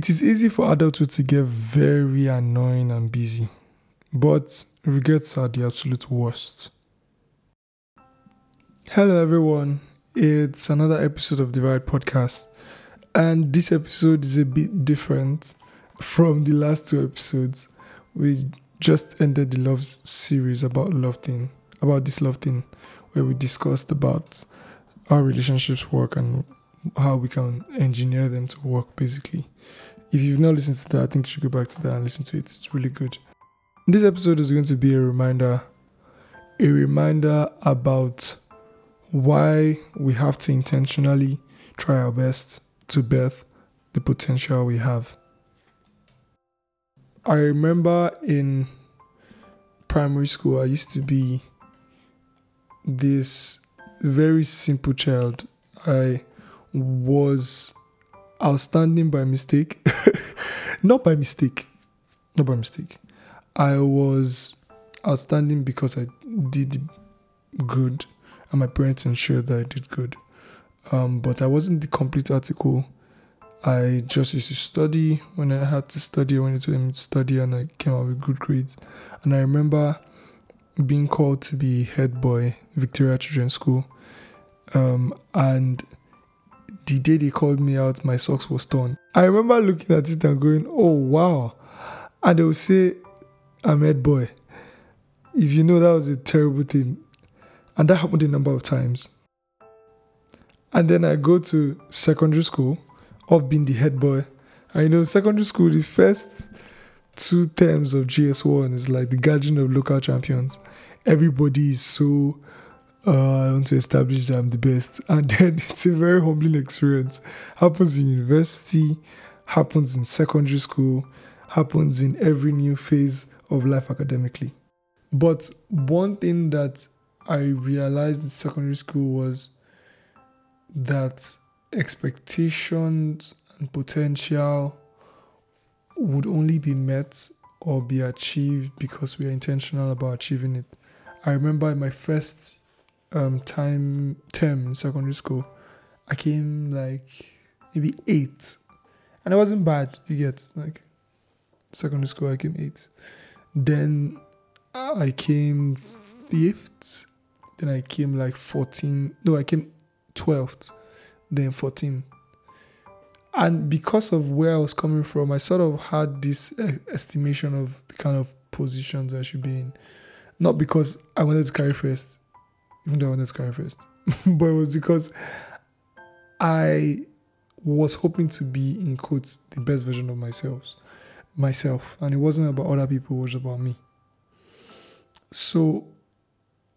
It is easy for adulthood to get very annoying and busy, but regrets are the absolute worst. Hello, everyone. It's another episode of the Right Podcast, and this episode is a bit different from the last two episodes. We just ended the love series about love thing, about this love thing, where we discussed about how relationships work and how we can engineer them to work basically. If you've not listened to that, I think you should go back to that and listen to it. It's really good. This episode is going to be a reminder, a reminder about why we have to intentionally try our best to birth the potential we have. I remember in primary school, I used to be this very simple child. I was outstanding by mistake. not by mistake. Not by mistake. I was outstanding because I did good and my parents ensured that I did good. Um, but I wasn't the complete article. I just used to study when I had to study. I wanted to study and I came out with good grades. And I remember being called to be head boy, Victoria Children's School. Um, and the day they called me out, my socks was torn. I remember looking at it and going, oh wow. And they would say, I'm head boy. If you know that was a terrible thing. And that happened a number of times. And then I go to secondary school of being the head boy. I know secondary school, the first two terms of JS1 is like the gathering of local champions. Everybody is so uh, I want to establish that I'm the best. And then it's a very humbling experience. Happens in university, happens in secondary school, happens in every new phase of life academically. But one thing that I realized in secondary school was that expectations and potential would only be met or be achieved because we are intentional about achieving it. I remember in my first um, time term in secondary school, I came like maybe eight, and it wasn't bad. You get like secondary school, I came eight. Then I came fifth. Then I came like fourteen. No, I came twelfth. Then fourteen. And because of where I was coming from, I sort of had this estimation of the kind of positions I should be in. Not because I wanted to carry first, even though I wanted carry first, but it was because I was hoping to be in quotes the best version of myself, myself, and it wasn't about other people; it was about me. So,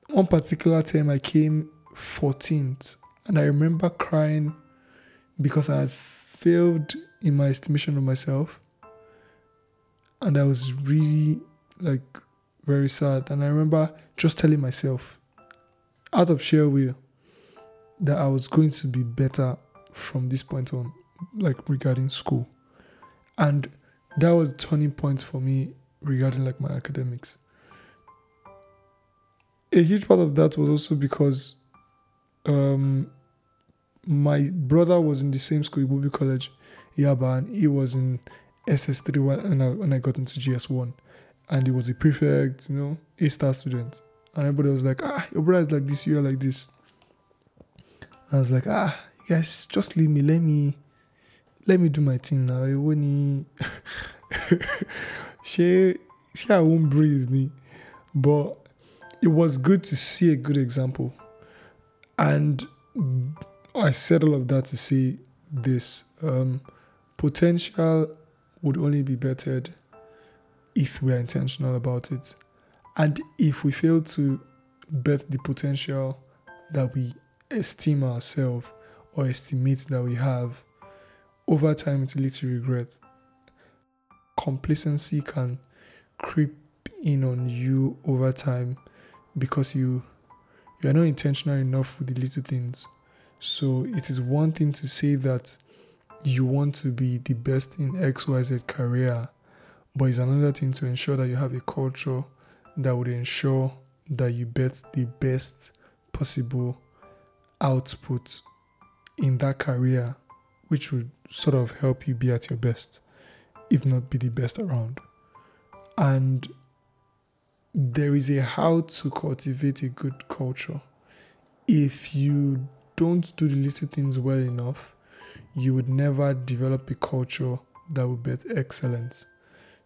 one particular time I came 14th, and I remember crying because I had failed in my estimation of myself, and I was really like very sad. And I remember just telling myself, out of sheer will that I was going to be better from this point on, like regarding school. And that was turning point for me regarding like my academics. A huge part of that was also because um, my brother was in the same school, Igbobi College, Yaba, and he was in SS3 when I, when I got into JS1. And he was a prefect, you know, A star student. And everybody was like, ah, your brother is like this, you are like this. I was like, ah, you guys, just leave me. Let me, let me do my thing now. When he, she, she, I won't breathe me, but it was good to see a good example, and I said all of that to say this: um, potential would only be bettered if we are intentional about it. And if we fail to bet the potential that we esteem ourselves or estimate that we have, over time it leads to regret. Complacency can creep in on you over time because you you are not intentional enough with the little things. So it is one thing to say that you want to be the best in XYZ career, but it's another thing to ensure that you have a culture that would ensure that you get the best possible output in that career, which would sort of help you be at your best. if not be the best around. And there is a how to cultivate a good culture. If you don't do the little things well enough, you would never develop a culture that would be excellence.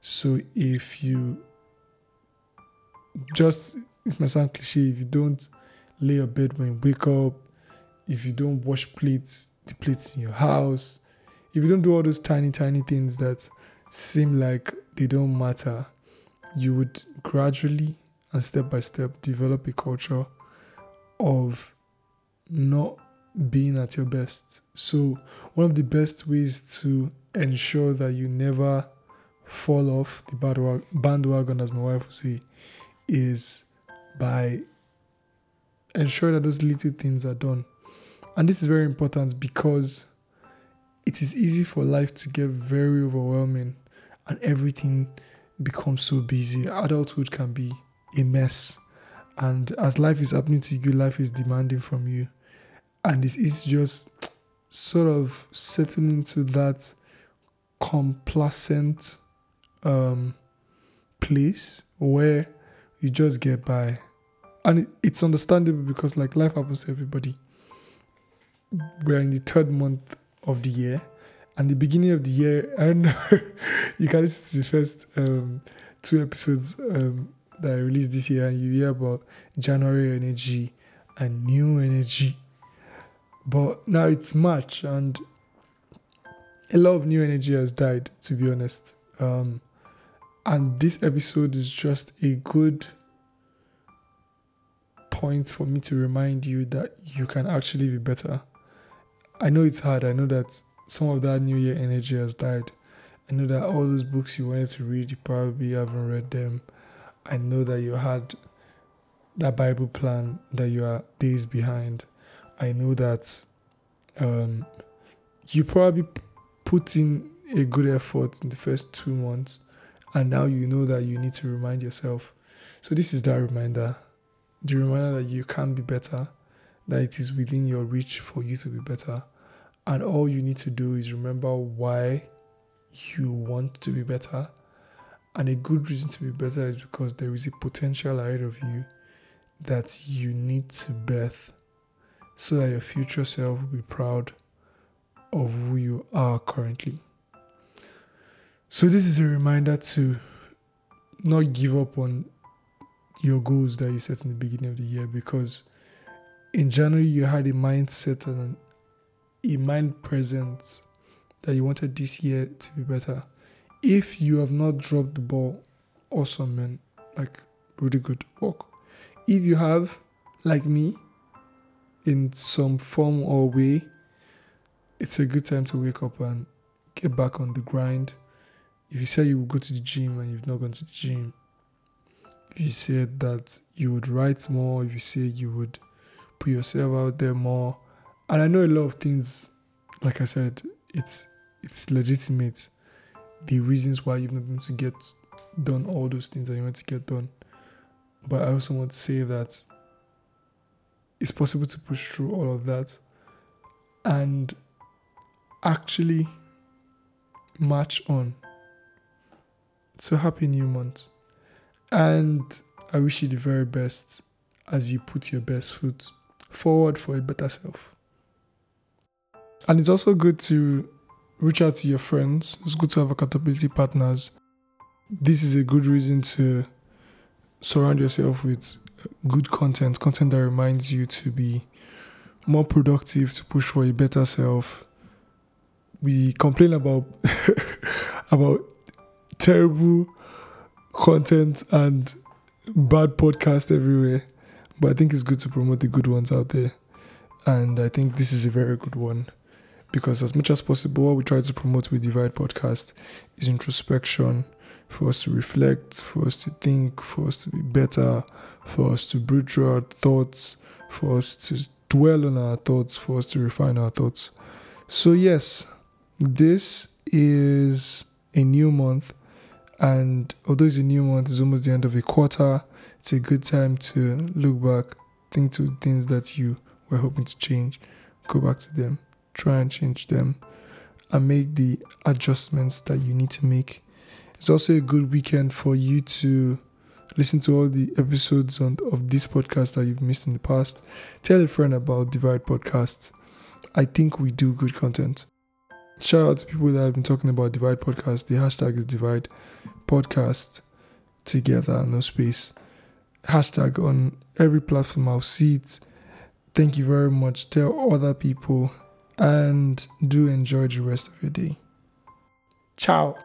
So if you just it might sound cliche, if you don't lay your bed when you wake up, if you don't wash plates, the plates in your house, if you don't do all those tiny, tiny things that seem like they don't matter, you would gradually and step by step develop a culture of not being at your best. So, one of the best ways to ensure that you never fall off the bandwagon, as my wife would say, is by ensuring that those little things are done. And this is very important because it is easy for life to get very overwhelming and everything becomes so busy. Adulthood can be a mess. And as life is happening to you, life is demanding from you. And it's, it's just sort of settling into that complacent um, place where you just get by. And it's understandable because, like, life happens to everybody. We're in the third month of the year and the beginning of the year, and you can listen to the first um, two episodes um, that I released this year, and you hear about January energy and new energy. But now it's March, and a lot of new energy has died, to be honest. Um, and this episode is just a good point for me to remind you that you can actually be better. I know it's hard. I know that some of that New Year energy has died. I know that all those books you wanted to read, you probably haven't read them. I know that you had that Bible plan that you are days behind. I know that um, you probably put in a good effort in the first two months, and now you know that you need to remind yourself. So, this is that reminder the reminder that you can be better, that it is within your reach for you to be better and all you need to do is remember why you want to be better. And a good reason to be better is because there is a potential ahead of you that you need to birth so that your future self will be proud of who you are currently. So, this is a reminder to not give up on your goals that you set in the beginning of the year because in January you had a mindset and a mind presence that you wanted this year to be better. If you have not dropped the ball, awesome, man. Like, really good work. If you have, like me, in some form or way, it's a good time to wake up and get back on the grind. If you say you will go to the gym and you've not gone to the gym, if you said that you would write more, if you say you would put yourself out there more, and I know a lot of things, like I said, it's it's legitimate. The reasons why you've not been able to get done all those things that you want to get done. But I also want to say that it's possible to push through all of that and actually march on. So happy new month. And I wish you the very best as you put your best foot forward for a better self. And it's also good to reach out to your friends. It's good to have accountability partners. This is a good reason to surround yourself with good content, content that reminds you to be more productive, to push for a better self. We complain about about terrible content and bad podcast everywhere, but I think it's good to promote the good ones out there. And I think this is a very good one. Because as much as possible what we try to promote with divide podcast is introspection for us to reflect for us to think for us to be better for us to breathe through our thoughts for us to dwell on our thoughts for us to refine our thoughts. So yes this is a new month and although it's a new month it's almost the end of a quarter it's a good time to look back think to things that you were hoping to change go back to them try and change them, and make the adjustments that you need to make. It's also a good weekend for you to listen to all the episodes on, of this podcast that you've missed in the past. Tell a friend about Divide Podcast. I think we do good content. Shout out to people that have been talking about Divide Podcast. The hashtag is Divide Podcast together, no space. Hashtag on every platform. I'll. Thank you very much. Tell other people and do enjoy the rest of your day. Ciao.